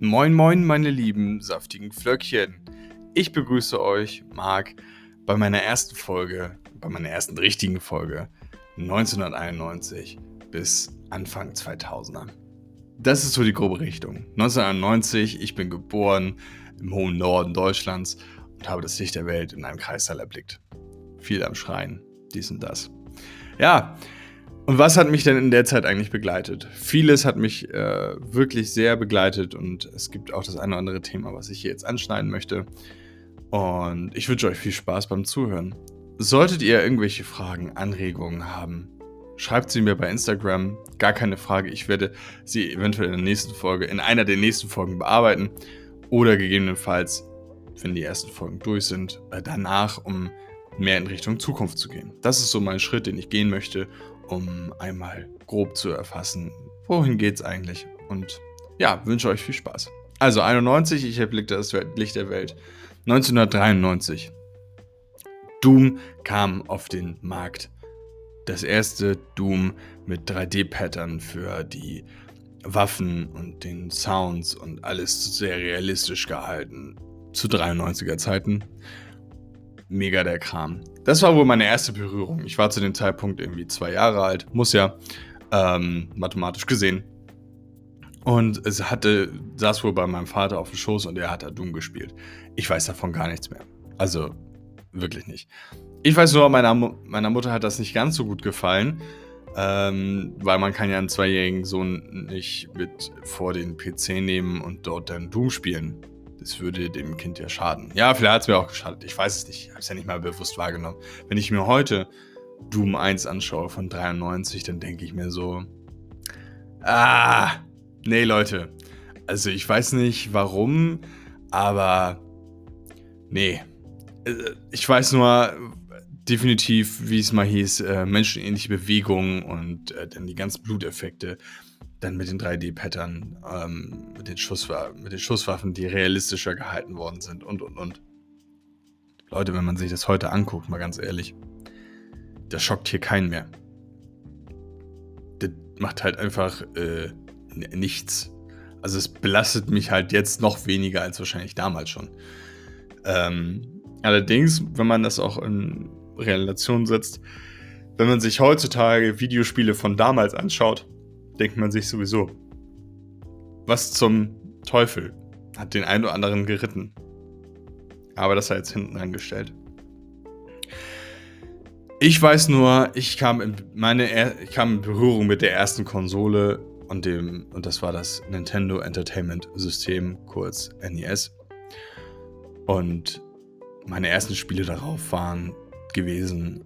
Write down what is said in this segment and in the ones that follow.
Moin, moin, meine lieben saftigen Flöckchen. Ich begrüße euch, Marc, bei meiner ersten Folge, bei meiner ersten richtigen Folge 1991 bis Anfang 2000er. Das ist so die grobe Richtung. 1991, ich bin geboren im hohen Norden Deutschlands und habe das Licht der Welt in einem Kreissaal erblickt. Viel am Schreien, dies und das. Ja, und was hat mich denn in der Zeit eigentlich begleitet? Vieles hat mich äh, wirklich sehr begleitet und es gibt auch das eine oder andere Thema, was ich hier jetzt anschneiden möchte. Und ich wünsche euch viel Spaß beim Zuhören. Solltet ihr irgendwelche Fragen, Anregungen haben, schreibt sie mir bei Instagram. Gar keine Frage. Ich werde sie eventuell in der nächsten Folge, in einer der nächsten Folgen bearbeiten. Oder gegebenenfalls, wenn die ersten Folgen durch sind, äh, danach, um mehr in Richtung Zukunft zu gehen. Das ist so mein Schritt, den ich gehen möchte um einmal grob zu erfassen, wohin geht's eigentlich. Und ja, wünsche euch viel Spaß. Also 91, ich erblickte das Licht der Welt. 1993. Doom kam auf den Markt. Das erste Doom mit 3D-Pattern für die Waffen und den Sounds und alles sehr realistisch gehalten. Zu 93er Zeiten mega der Kram. Das war wohl meine erste Berührung. Ich war zu dem Zeitpunkt irgendwie zwei Jahre alt, muss ja, ähm, mathematisch gesehen. Und es hatte, saß wohl bei meinem Vater auf dem Schoß und er hat da Doom gespielt. Ich weiß davon gar nichts mehr. Also, wirklich nicht. Ich weiß nur, meiner, meiner Mutter hat das nicht ganz so gut gefallen, ähm, weil man kann ja einen zweijährigen Sohn nicht mit vor den PC nehmen und dort dann Doom spielen. Das würde dem Kind ja schaden. Ja, vielleicht hat es mir auch geschadet. Ich weiß es nicht. Ich habe es ja nicht mal bewusst wahrgenommen. Wenn ich mir heute Doom 1 anschaue von 93, dann denke ich mir so, ah, nee, Leute. Also ich weiß nicht warum, aber nee. Äh, ich weiß nur definitiv, wie es mal hieß, äh, menschenähnliche Bewegungen und äh, dann die ganzen Bluteffekte dann mit den 3D-Pattern, ähm, mit, den mit den Schusswaffen, die realistischer gehalten worden sind und und und. Leute, wenn man sich das heute anguckt, mal ganz ehrlich, das schockt hier keinen mehr. Das macht halt einfach äh, nichts. Also es belastet mich halt jetzt noch weniger als wahrscheinlich damals schon. Ähm, allerdings, wenn man das auch in Relation setzt, wenn man sich heutzutage Videospiele von damals anschaut, denkt man sich sowieso, was zum Teufel hat den einen oder anderen geritten. Aber das sei jetzt hinten angestellt. Ich weiß nur, ich kam in, meine, ich kam in Berührung mit der ersten Konsole und dem, und das war das Nintendo Entertainment System, kurz NES. Und meine ersten Spiele darauf waren gewesen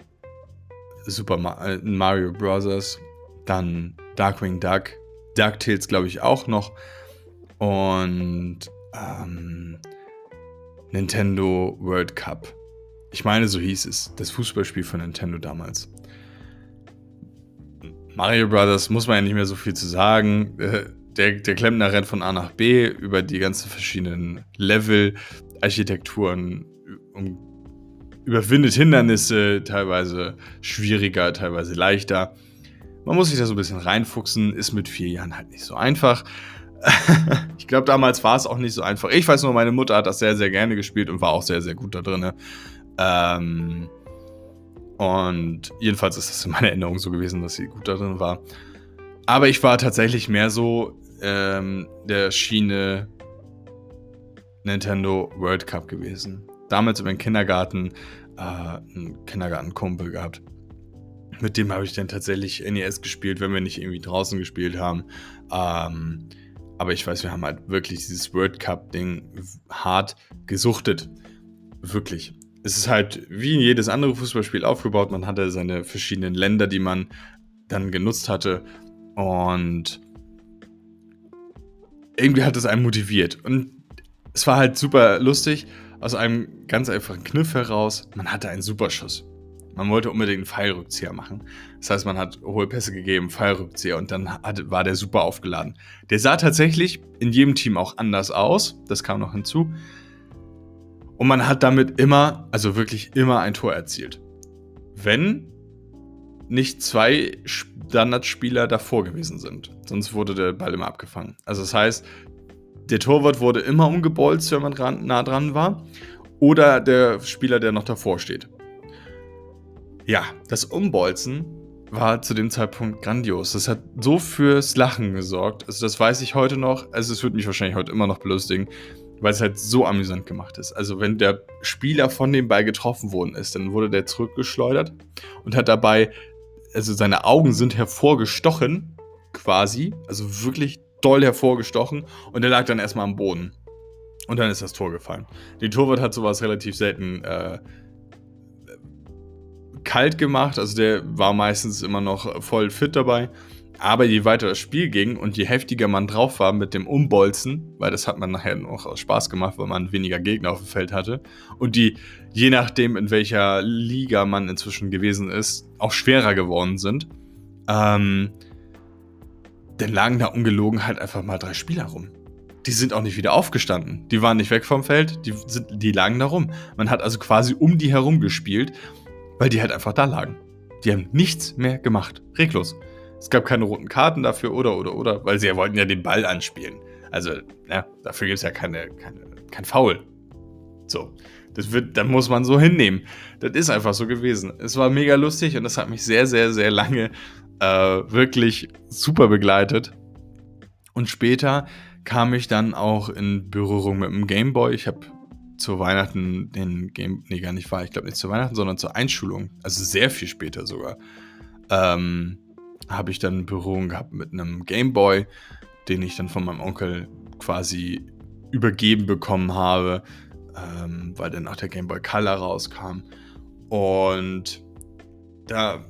Super Mario Bros., dann Darkwing Duck, DuckTales glaube ich auch noch und ähm, Nintendo World Cup. Ich meine, so hieß es, das Fußballspiel von Nintendo damals. Mario Brothers muss man ja nicht mehr so viel zu sagen. Äh, der, der Klempner rennt von A nach B über die ganzen verschiedenen Level, Architekturen, um, überwindet Hindernisse, teilweise schwieriger, teilweise leichter. Man muss sich da so ein bisschen reinfuchsen, ist mit vier Jahren halt nicht so einfach. ich glaube, damals war es auch nicht so einfach. Ich weiß nur, meine Mutter hat das sehr, sehr gerne gespielt und war auch sehr, sehr gut da drin. Ähm, und jedenfalls ist das in meiner Erinnerung so gewesen, dass sie gut da drin war. Aber ich war tatsächlich mehr so ähm, der Schiene Nintendo World Cup gewesen. Damals über den Kindergarten äh, einen Kindergartenkumpel gehabt mit dem habe ich dann tatsächlich NES gespielt, wenn wir nicht irgendwie draußen gespielt haben. Ähm, aber ich weiß, wir haben halt wirklich dieses World Cup-Ding hart gesuchtet. Wirklich. Es ist halt wie in jedes andere Fußballspiel aufgebaut. Man hatte seine verschiedenen Länder, die man dann genutzt hatte. Und irgendwie hat es einen motiviert. Und es war halt super lustig. Aus einem ganz einfachen Kniff heraus, man hatte einen Superschuss. Man wollte unbedingt einen Pfeilrückzieher machen. Das heißt, man hat hohe Pässe gegeben, Pfeilrückzieher und dann hat, war der super aufgeladen. Der sah tatsächlich in jedem Team auch anders aus. Das kam noch hinzu. Und man hat damit immer, also wirklich immer ein Tor erzielt. Wenn nicht zwei Standardspieler davor gewesen sind. Sonst wurde der Ball immer abgefangen. Also das heißt, der Torwart wurde immer umgebolzt, wenn man dran, nah dran war. Oder der Spieler, der noch davor steht. Ja, das Umbolzen war zu dem Zeitpunkt grandios. Das hat so fürs Lachen gesorgt. Also das weiß ich heute noch. Also es würde mich wahrscheinlich heute immer noch belustigen, weil es halt so amüsant gemacht ist. Also wenn der Spieler von dem Ball getroffen worden ist, dann wurde der zurückgeschleudert und hat dabei, also seine Augen sind hervorgestochen, quasi, also wirklich doll hervorgestochen und er lag dann erstmal am Boden. Und dann ist das Tor gefallen. Die Torwart hat sowas relativ selten äh, kalt gemacht. Also der war meistens immer noch voll fit dabei. Aber je weiter das Spiel ging und je heftiger man drauf war mit dem Umbolzen, weil das hat man nachher noch aus Spaß gemacht, weil man weniger Gegner auf dem Feld hatte und die, je nachdem in welcher Liga man inzwischen gewesen ist, auch schwerer geworden sind, ähm, dann lagen da ungelogen halt einfach mal drei Spieler rum. Die sind auch nicht wieder aufgestanden. Die waren nicht weg vom Feld, die, sind, die lagen da rum. Man hat also quasi um die herum gespielt weil die halt einfach da lagen. Die haben nichts mehr gemacht. Reglos. Es gab keine roten Karten dafür oder, oder, oder, weil sie ja wollten ja den Ball anspielen. Also, ja, dafür gibt es ja keine, keine, kein Foul. So. Das wird, dann muss man so hinnehmen. Das ist einfach so gewesen. Es war mega lustig und das hat mich sehr, sehr, sehr lange äh, wirklich super begleitet. Und später kam ich dann auch in Berührung mit dem Gameboy. Ich habe zu Weihnachten den Game, nee, gar nicht war, ich glaube nicht zu Weihnachten, sondern zur Einschulung, also sehr viel später sogar, ähm, habe ich dann Berührung gehabt mit einem Gameboy, den ich dann von meinem Onkel quasi übergeben bekommen habe, ähm, weil dann auch der Gameboy Color rauskam. Und da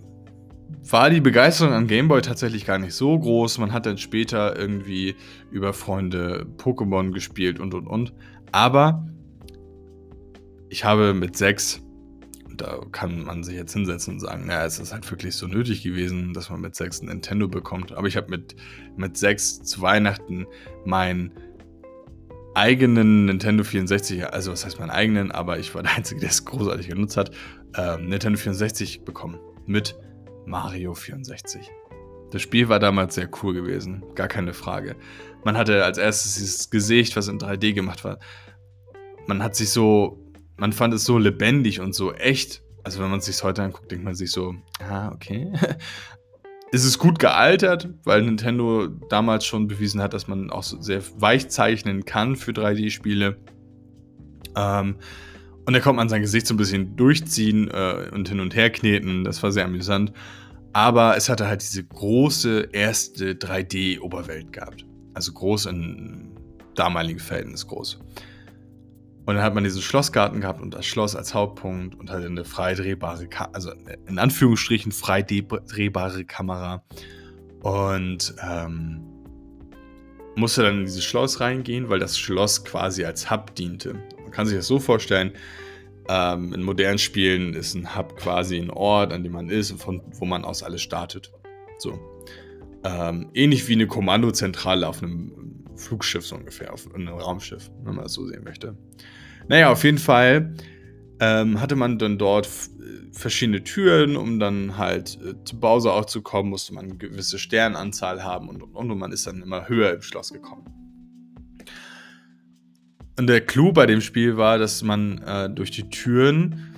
war die Begeisterung am Gameboy tatsächlich gar nicht so groß. Man hat dann später irgendwie über Freunde Pokémon gespielt und und und. Aber ich habe mit sechs, da kann man sich jetzt hinsetzen und sagen, naja, es ist halt wirklich so nötig gewesen, dass man mit sechs ein Nintendo bekommt. Aber ich habe mit, mit sechs zu Weihnachten meinen eigenen Nintendo 64, also was heißt meinen eigenen, aber ich war der Einzige, der es großartig genutzt hat, äh, Nintendo 64 bekommen. Mit Mario 64. Das Spiel war damals sehr cool gewesen, gar keine Frage. Man hatte als erstes dieses Gesicht, was in 3D gemacht war. Man hat sich so man fand es so lebendig und so echt. Also wenn man es sich heute anguckt, denkt man sich so, ah, okay. es ist gut gealtert, weil Nintendo damals schon bewiesen hat, dass man auch so sehr weich zeichnen kann für 3D-Spiele. Ähm, und da konnte man sein Gesicht so ein bisschen durchziehen äh, und hin und her kneten. Das war sehr amüsant. Aber es hatte halt diese große erste 3D-Oberwelt gehabt. Also groß in damaligen Verhältnis groß. Und dann hat man diesen Schlossgarten gehabt und das Schloss als Hauptpunkt und halt eine frei drehbare, Ka also in Anführungsstrichen frei drehbare Kamera. Und ähm, musste dann in dieses Schloss reingehen, weil das Schloss quasi als Hub diente. Man kann sich das so vorstellen, ähm, in modernen Spielen ist ein Hub quasi ein Ort, an dem man ist und von wo man aus alles startet. So. Ähm, ähnlich wie eine Kommandozentrale auf einem Flugschiff so ungefähr, auf einem Raumschiff, wenn man das so sehen möchte. Naja, auf jeden Fall ähm, hatte man dann dort verschiedene Türen, um dann halt äh, zu Bowser auch zu kommen, musste man eine gewisse Sternanzahl haben und, und, und man ist dann immer höher im Schloss gekommen. Und der Clou bei dem Spiel war, dass man äh, durch die Türen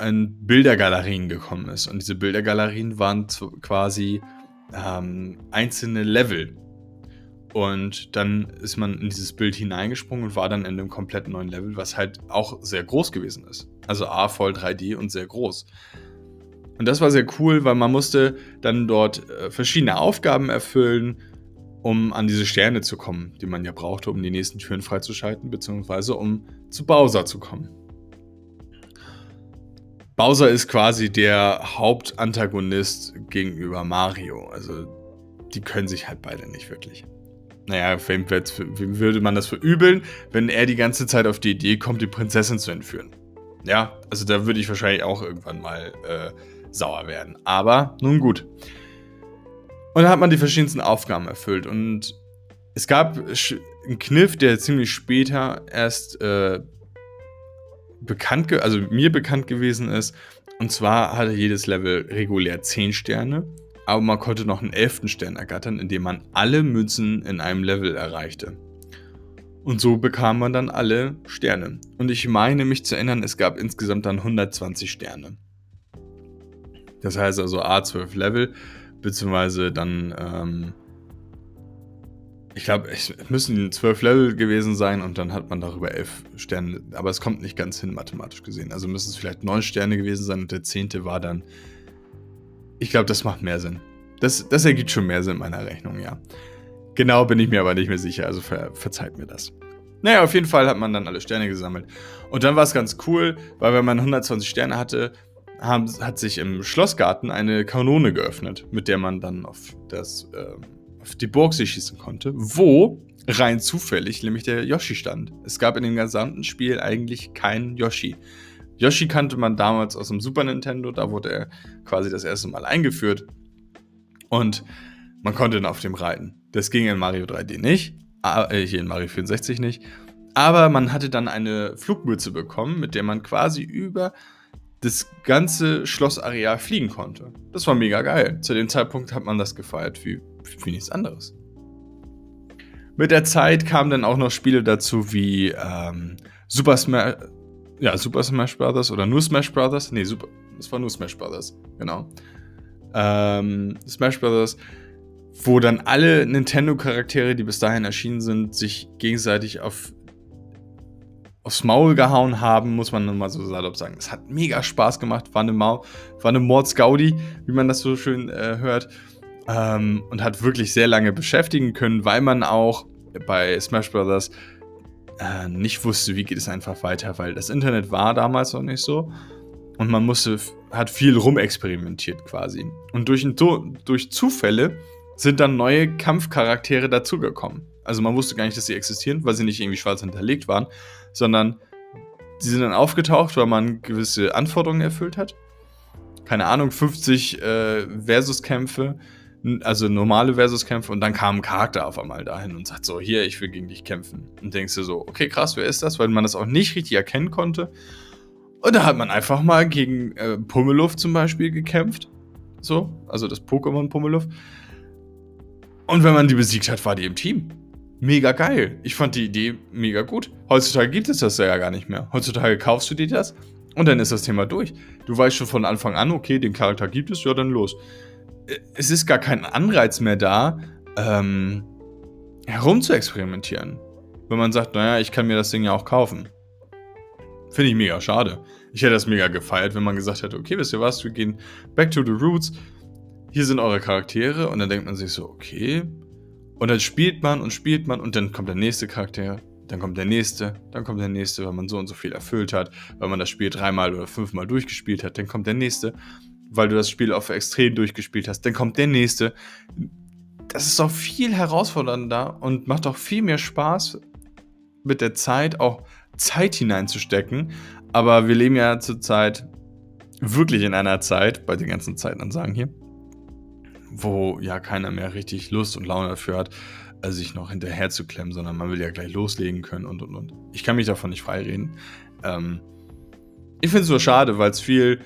in Bildergalerien gekommen ist. Und diese Bildergalerien waren quasi ähm, einzelne Level. Und dann ist man in dieses Bild hineingesprungen und war dann in einem komplett neuen Level, was halt auch sehr groß gewesen ist. Also A voll 3D und sehr groß. Und das war sehr cool, weil man musste dann dort äh, verschiedene Aufgaben erfüllen, um an diese Sterne zu kommen, die man ja brauchte, um die nächsten Türen freizuschalten, beziehungsweise um zu Bowser zu kommen. Bowser ist quasi der Hauptantagonist gegenüber Mario. Also die können sich halt beide nicht wirklich naja, wem, wem würde man das verübeln, wenn er die ganze Zeit auf die Idee kommt, die Prinzessin zu entführen? Ja, also da würde ich wahrscheinlich auch irgendwann mal äh, sauer werden. Aber nun gut. Und dann hat man die verschiedensten Aufgaben erfüllt. Und es gab einen Kniff, der ziemlich später erst äh, bekannt, also mir bekannt gewesen ist. Und zwar hatte jedes Level regulär 10 Sterne aber man konnte noch einen elften Stern ergattern, indem man alle Münzen in einem Level erreichte. Und so bekam man dann alle Sterne. Und ich meine mich zu erinnern, es gab insgesamt dann 120 Sterne. Das heißt also A12 Level, beziehungsweise dann, ähm, ich glaube, es müssen 12 Level gewesen sein und dann hat man darüber 11 Sterne. Aber es kommt nicht ganz hin, mathematisch gesehen. Also müssen es vielleicht 9 Sterne gewesen sein und der 10. war dann. Ich glaube, das macht mehr Sinn. Das, das ergibt schon mehr Sinn in meiner Rechnung, ja. Genau bin ich mir aber nicht mehr sicher, also ver verzeiht mir das. Naja, auf jeden Fall hat man dann alle Sterne gesammelt. Und dann war es ganz cool, weil wenn man 120 Sterne hatte, haben, hat sich im Schlossgarten eine Kanone geöffnet, mit der man dann auf, das, äh, auf die Burg sich schießen konnte, wo rein zufällig nämlich der Yoshi stand. Es gab in dem gesamten Spiel eigentlich keinen Yoshi. Yoshi kannte man damals aus dem Super Nintendo, da wurde er quasi das erste Mal eingeführt. Und man konnte dann auf dem reiten. Das ging in Mario 3D nicht, äh, hier in Mario 64 nicht. Aber man hatte dann eine Flugmütze bekommen, mit der man quasi über das ganze Schlossareal fliegen konnte. Das war mega geil. Zu dem Zeitpunkt hat man das gefeiert wie, wie nichts anderes. Mit der Zeit kamen dann auch noch Spiele dazu wie ähm, Super Smash, ja, Super Smash Bros. oder nur Smash Bros. Nee, Super, es war nur Smash Bros. Genau. Ähm, Smash Bros wo dann alle Nintendo-Charaktere, die bis dahin erschienen sind, sich gegenseitig auf, aufs Maul gehauen haben, muss man mal so salopp sagen. Es hat mega Spaß gemacht, war eine, Mau war eine Mordsgaudi, wie man das so schön äh, hört, ähm, und hat wirklich sehr lange beschäftigen können, weil man auch bei Smash Bros. Äh, nicht wusste, wie geht es einfach weiter, weil das Internet war damals noch nicht so und man musste, hat viel rumexperimentiert quasi. Und durch, durch Zufälle sind dann neue Kampfcharaktere dazugekommen. Also man wusste gar nicht, dass sie existieren, weil sie nicht irgendwie schwarz hinterlegt waren, sondern sie sind dann aufgetaucht, weil man gewisse Anforderungen erfüllt hat. Keine Ahnung, 50 äh, Versuskämpfe, also normale Versuskämpfe und dann kam ein Charakter auf einmal dahin und sagt so, hier, ich will gegen dich kämpfen. Und denkst du so, okay, krass, wer ist das? Weil man das auch nicht richtig erkennen konnte. Und da hat man einfach mal gegen äh, Pummeluff zum Beispiel gekämpft. So, also das Pokémon Pummeluff. Und wenn man die besiegt hat, war die im Team. Mega geil. Ich fand die Idee mega gut. Heutzutage gibt es das ja gar nicht mehr. Heutzutage kaufst du dir das und dann ist das Thema durch. Du weißt schon von Anfang an, okay, den Charakter gibt es, ja, dann los. Es ist gar kein Anreiz mehr da, ähm, herum zu experimentieren. Wenn man sagt, naja, ich kann mir das Ding ja auch kaufen. Finde ich mega schade. Ich hätte das mega gefeiert, wenn man gesagt hätte, okay, wisst ihr was, wir gehen back to the roots hier sind eure Charaktere und dann denkt man sich so, okay. Und dann spielt man und spielt man und dann kommt der nächste Charakter, dann kommt der nächste, dann kommt der nächste, weil man so und so viel erfüllt hat, weil man das Spiel dreimal oder fünfmal durchgespielt hat, dann kommt der nächste, weil du das Spiel auf extrem durchgespielt hast, dann kommt der nächste. Das ist auch viel herausfordernder und macht auch viel mehr Spaß mit der Zeit, auch Zeit hineinzustecken. Aber wir leben ja zurzeit wirklich in einer Zeit, bei den ganzen Zeitansagen hier, wo ja keiner mehr richtig Lust und Laune dafür hat, äh, sich noch hinterher zu klemmen, sondern man will ja gleich loslegen können und und und. Ich kann mich davon nicht freireden. Ähm, ich finde es nur schade, weil es viel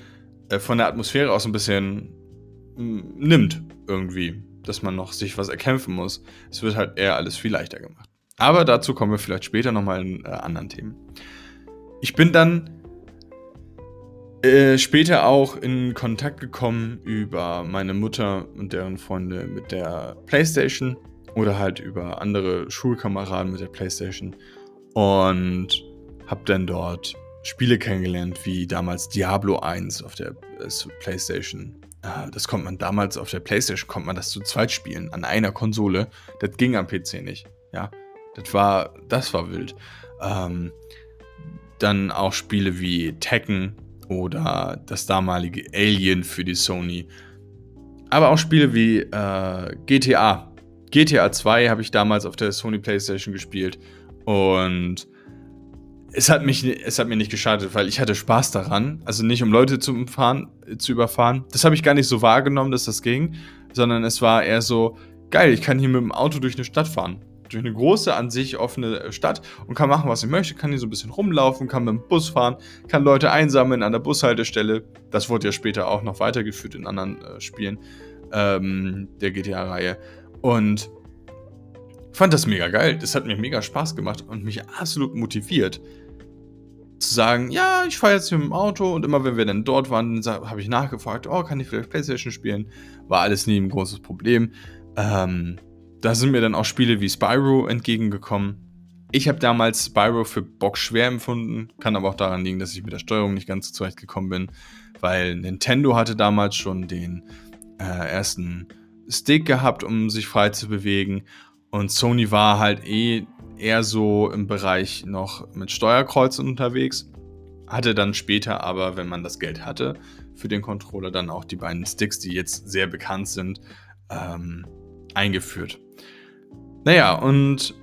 äh, von der Atmosphäre aus ein bisschen mh, nimmt, irgendwie, dass man noch sich was erkämpfen muss. Es wird halt eher alles viel leichter gemacht. Aber dazu kommen wir vielleicht später nochmal in äh, anderen Themen. Ich bin dann äh, später auch in Kontakt gekommen über meine Mutter und deren Freunde mit der PlayStation oder halt über andere Schulkameraden mit der PlayStation und habe dann dort Spiele kennengelernt, wie damals Diablo 1 auf der äh, PlayStation. Ah, das konnte man damals auf der PlayStation, konnte man das zu zweit spielen, an einer Konsole. Das ging am PC nicht. Ja, das war, das war wild. Ähm, dann auch Spiele wie Tekken oder das damalige Alien für die Sony. Aber auch Spiele wie äh, GTA. GTA 2 habe ich damals auf der Sony PlayStation gespielt und es hat, mich, es hat mir nicht geschadet, weil ich hatte Spaß daran. Also nicht um Leute zu, umfahren, zu überfahren. Das habe ich gar nicht so wahrgenommen, dass das ging, sondern es war eher so, geil, ich kann hier mit dem Auto durch eine Stadt fahren durch eine große, an sich offene äh, Stadt und kann machen, was ich möchte. Kann hier so ein bisschen rumlaufen, kann mit dem Bus fahren, kann Leute einsammeln an der Bushaltestelle. Das wurde ja später auch noch weitergeführt in anderen äh, Spielen ähm, der GTA-Reihe. Und fand das mega geil. Das hat mir mega Spaß gemacht und mich absolut motiviert. Zu sagen, ja, ich fahre jetzt hier mit dem Auto und immer wenn wir dann dort waren, habe ich nachgefragt, oh, kann ich vielleicht Playstation spielen? War alles nie ein großes Problem. Ähm, da sind mir dann auch Spiele wie Spyro entgegengekommen. Ich habe damals Spyro für bockschwer empfunden, kann aber auch daran liegen, dass ich mit der Steuerung nicht ganz zurechtgekommen bin, weil Nintendo hatte damals schon den äh, ersten Stick gehabt, um sich frei zu bewegen und Sony war halt eh eher so im Bereich noch mit Steuerkreuzen unterwegs. Hatte dann später aber, wenn man das Geld hatte, für den Controller dann auch die beiden Sticks, die jetzt sehr bekannt sind, ähm, eingeführt. Naja, und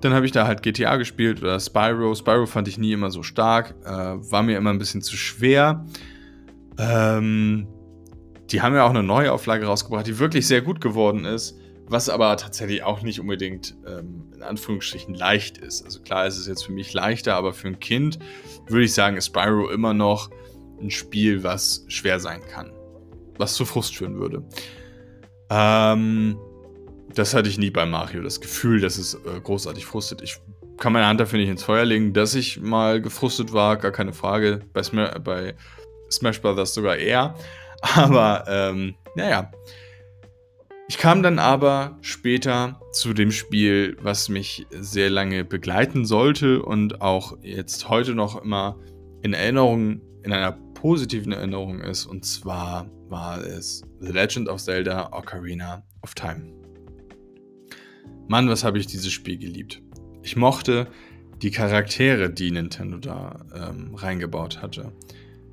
dann habe ich da halt GTA gespielt oder Spyro. Spyro fand ich nie immer so stark, äh, war mir immer ein bisschen zu schwer. Ähm, die haben ja auch eine neue Auflage rausgebracht, die wirklich sehr gut geworden ist was aber tatsächlich auch nicht unbedingt ähm, in Anführungsstrichen leicht ist. Also klar ist es jetzt für mich leichter, aber für ein Kind würde ich sagen, ist Spyro immer noch ein Spiel, was schwer sein kann. Was zu Frust führen würde. Ähm, das hatte ich nie bei Mario, das Gefühl, dass es äh, großartig frustet. Ich kann meine Hand dafür nicht ins Feuer legen, dass ich mal gefrustet war, gar keine Frage. Bei, Sm bei Smash Brothers sogar eher. Aber ähm, naja, ich kam dann aber später zu dem Spiel, was mich sehr lange begleiten sollte und auch jetzt heute noch immer in Erinnerung, in einer positiven Erinnerung ist. Und zwar war es The Legend of Zelda Ocarina of Time. Mann, was habe ich dieses Spiel geliebt. Ich mochte die Charaktere, die Nintendo da ähm, reingebaut hatte.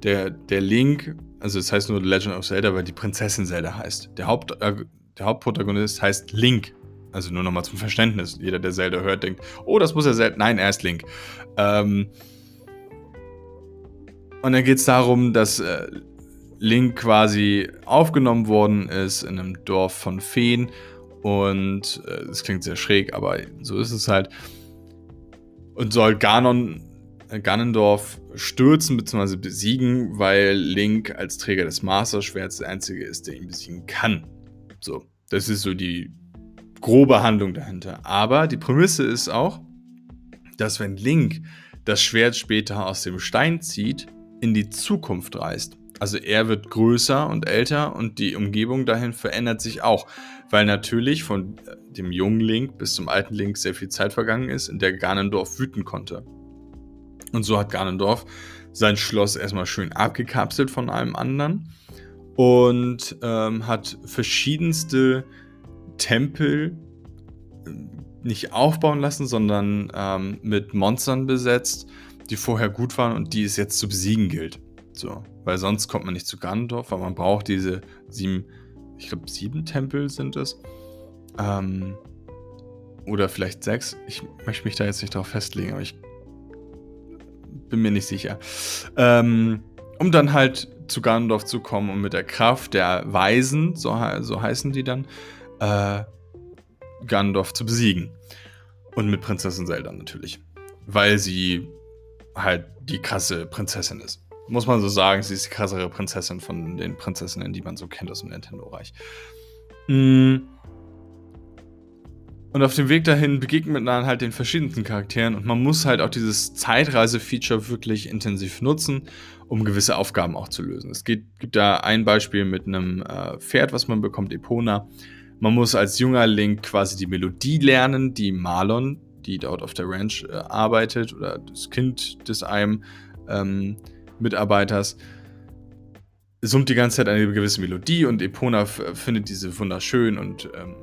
Der, der Link, also es heißt nur The Legend of Zelda, weil die Prinzessin Zelda heißt. Der Haupt, äh, der Hauptprotagonist heißt Link. Also nur nochmal zum Verständnis. Jeder, der Zelda hört, denkt, oh, das muss er Zelda. Nein, er ist Link. Ähm und dann geht es darum, dass äh, Link quasi aufgenommen worden ist in einem Dorf von Feen. Und es äh, klingt sehr schräg, aber so ist es halt. Und soll Ganon, äh, Ganondorf stürzen bzw. besiegen, weil Link als Träger des Master Schwerts der einzige ist, der ihn besiegen kann. So, das ist so die grobe Handlung dahinter. Aber die Prämisse ist auch, dass wenn Link das Schwert später aus dem Stein zieht, in die Zukunft reist. Also er wird größer und älter und die Umgebung dahin verändert sich auch, weil natürlich von dem jungen Link bis zum alten Link sehr viel Zeit vergangen ist, in der Ganondorf wüten konnte. Und so hat Ganondorf sein Schloss erstmal schön abgekapselt von allem anderen und ähm, hat verschiedenste Tempel ähm, nicht aufbauen lassen, sondern ähm, mit Monstern besetzt, die vorher gut waren und die es jetzt zu besiegen gilt. So, weil sonst kommt man nicht zu Ganondorf, weil man braucht diese sieben, ich glaube sieben Tempel sind es. Ähm, oder vielleicht sechs. Ich möchte mich da jetzt nicht drauf festlegen, aber ich bin mir nicht sicher. Ähm, um dann halt zu Ganondorf zu kommen und mit der Kraft der Weisen, so, so heißen die dann, äh, Ganondorf zu besiegen. Und mit Prinzessin Zelda natürlich. Weil sie halt die krasse Prinzessin ist. Muss man so sagen, sie ist die krassere Prinzessin von den Prinzessinnen, die man so kennt aus dem Nintendo-Reich. Mm. Und auf dem Weg dahin begegnet man halt den verschiedensten Charakteren und man muss halt auch dieses Zeitreise-Feature wirklich intensiv nutzen um gewisse Aufgaben auch zu lösen. Es geht, gibt da ein Beispiel mit einem äh, Pferd, was man bekommt, Epona. Man muss als junger Link quasi die Melodie lernen, die Marlon, die dort auf der Ranch äh, arbeitet, oder das Kind des einem ähm, Mitarbeiters, summt die ganze Zeit eine gewisse Melodie und Epona findet diese wunderschön und ähm,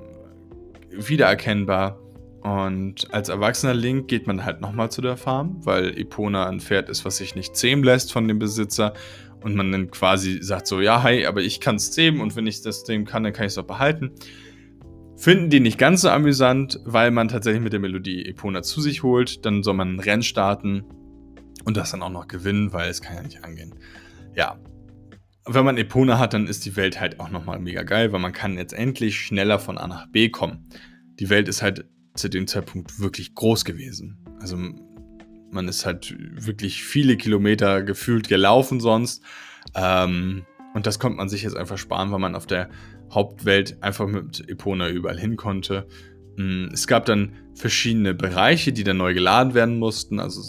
wiedererkennbar. Und als erwachsener Link geht man halt nochmal zu der Farm, weil Epona ein Pferd ist, was sich nicht zähmen lässt von dem Besitzer. Und man dann quasi sagt so, ja, hi, aber ich kann es zähmen und wenn ich das zähmen kann, dann kann ich es auch behalten. Finden die nicht ganz so amüsant, weil man tatsächlich mit der Melodie Epona zu sich holt. Dann soll man ein Rennen starten und das dann auch noch gewinnen, weil es kann ja nicht angehen. Ja. Wenn man Epona hat, dann ist die Welt halt auch nochmal mega geil, weil man kann jetzt endlich schneller von A nach B kommen. Die Welt ist halt zu dem Zeitpunkt wirklich groß gewesen. Also man ist halt wirklich viele Kilometer gefühlt gelaufen sonst. Ähm, und das konnte man sich jetzt einfach sparen, weil man auf der Hauptwelt einfach mit Epona überall hin konnte. Mm, es gab dann verschiedene Bereiche, die dann neu geladen werden mussten. Also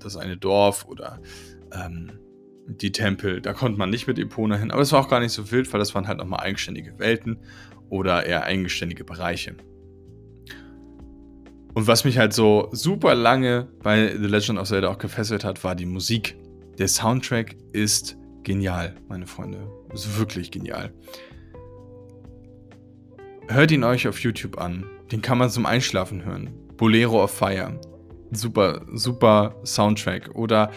das eine Dorf oder ähm, die Tempel, da konnte man nicht mit Epona hin. Aber es war auch gar nicht so wild, weil das waren halt nochmal eigenständige Welten oder eher eigenständige Bereiche. Und was mich halt so super lange bei The Legend of Zelda auch gefesselt hat, war die Musik. Der Soundtrack ist genial, meine Freunde. Ist wirklich genial. Hört ihn euch auf YouTube an. Den kann man zum Einschlafen hören. Bolero of Fire. Super, super Soundtrack. Oder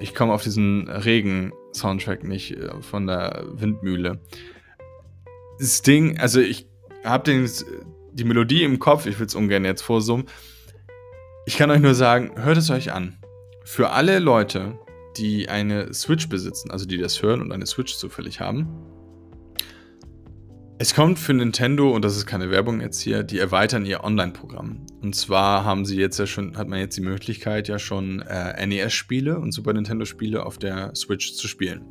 ich komme auf diesen Regen-Soundtrack nicht äh, von der Windmühle. Das Ding, also ich habe die Melodie im Kopf, ich will es ungern jetzt vorsummen. Ich kann euch nur sagen, hört es euch an. Für alle Leute, die eine Switch besitzen, also die das hören und eine Switch zufällig haben, es kommt für Nintendo, und das ist keine Werbung jetzt hier, die erweitern ihr Online-Programm. Und zwar haben sie jetzt ja schon, hat man jetzt die Möglichkeit, ja schon äh, NES-Spiele und Super Nintendo-Spiele auf der Switch zu spielen.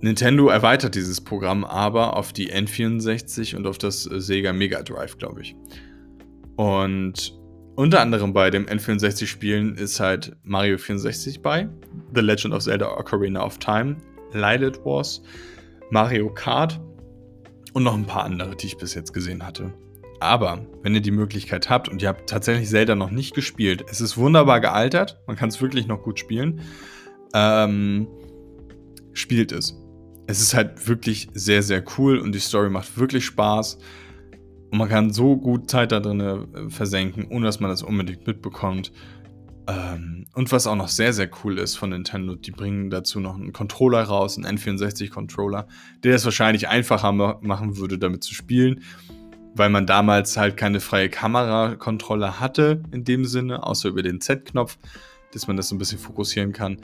Nintendo erweitert dieses Programm aber auf die N64 und auf das äh, Sega Mega Drive, glaube ich. Und unter anderem bei dem N64-Spielen ist halt Mario 64 bei, The Legend of Zelda Ocarina of Time, Lilith Wars, Mario Kart und noch ein paar andere, die ich bis jetzt gesehen hatte. Aber wenn ihr die Möglichkeit habt und ihr habt tatsächlich Zelda noch nicht gespielt, es ist wunderbar gealtert, man kann es wirklich noch gut spielen, ähm, spielt es es ist halt wirklich sehr, sehr cool und die Story macht wirklich Spaß. Und man kann so gut Zeit da drin äh, versenken, ohne dass man das unbedingt mitbekommt. Ähm, und was auch noch sehr, sehr cool ist von Nintendo, die bringen dazu noch einen Controller raus, einen N64-Controller, der es wahrscheinlich einfacher machen würde, damit zu spielen, weil man damals halt keine freie Kamerakontrolle hatte in dem Sinne, außer über den Z-Knopf, dass man das so ein bisschen fokussieren kann.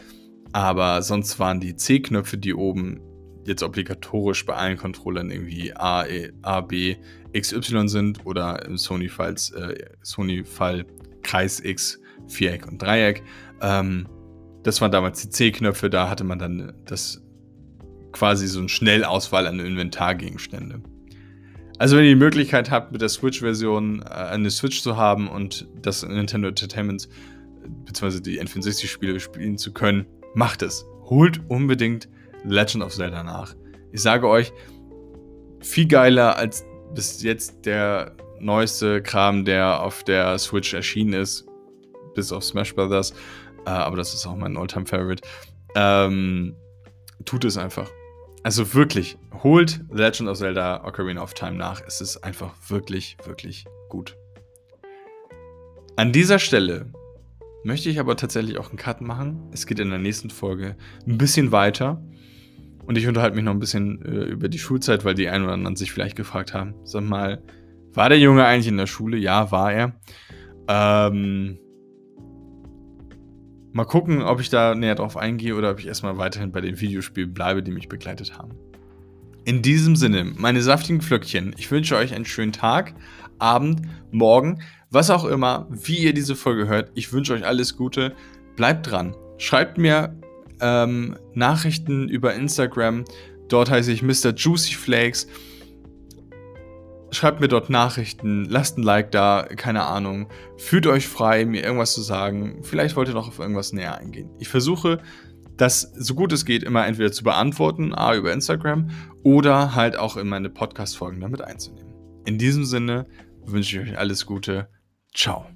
Aber sonst waren die C-Knöpfe, die oben jetzt obligatorisch bei allen Controllern irgendwie A, e, A B, XY sind oder im Sony-Fall äh, Sony Kreis X, Viereck und Dreieck. Ähm, das waren damals die C-Knöpfe, da hatte man dann das quasi so eine Schnellauswahl an Inventargegenstände. Also wenn ihr die Möglichkeit habt, mit der Switch-Version äh, eine Switch zu haben und das Nintendo Entertainment bzw. die N64-Spiele spielen zu können, macht es. Holt unbedingt Legend of Zelda nach. Ich sage euch, viel geiler als bis jetzt der neueste Kram, der auf der Switch erschienen ist, bis auf Smash Brothers. Äh, aber das ist auch mein Alltime Favorite. Ähm, tut es einfach. Also wirklich, holt Legend of Zelda Ocarina of Time nach. Es ist einfach wirklich, wirklich gut. An dieser Stelle möchte ich aber tatsächlich auch einen Cut machen. Es geht in der nächsten Folge ein bisschen weiter. Und ich unterhalte mich noch ein bisschen äh, über die Schulzeit, weil die einen oder anderen sich vielleicht gefragt haben. Sag mal, war der Junge eigentlich in der Schule? Ja, war er. Ähm, mal gucken, ob ich da näher drauf eingehe oder ob ich erstmal weiterhin bei den Videospielen bleibe, die mich begleitet haben. In diesem Sinne, meine saftigen Flöckchen, ich wünsche euch einen schönen Tag, Abend, Morgen, was auch immer, wie ihr diese Folge hört. Ich wünsche euch alles Gute. Bleibt dran. Schreibt mir ähm, Nachrichten über Instagram. Dort heiße ich Mr. Juicy Flakes. Schreibt mir dort Nachrichten, lasst ein Like da, keine Ahnung. Fühlt euch frei, mir irgendwas zu sagen. Vielleicht wollt ihr noch auf irgendwas näher eingehen. Ich versuche, das so gut es geht immer entweder zu beantworten, A über Instagram, oder halt auch in meine Podcast-Folgen damit einzunehmen. In diesem Sinne wünsche ich euch alles Gute. Ciao.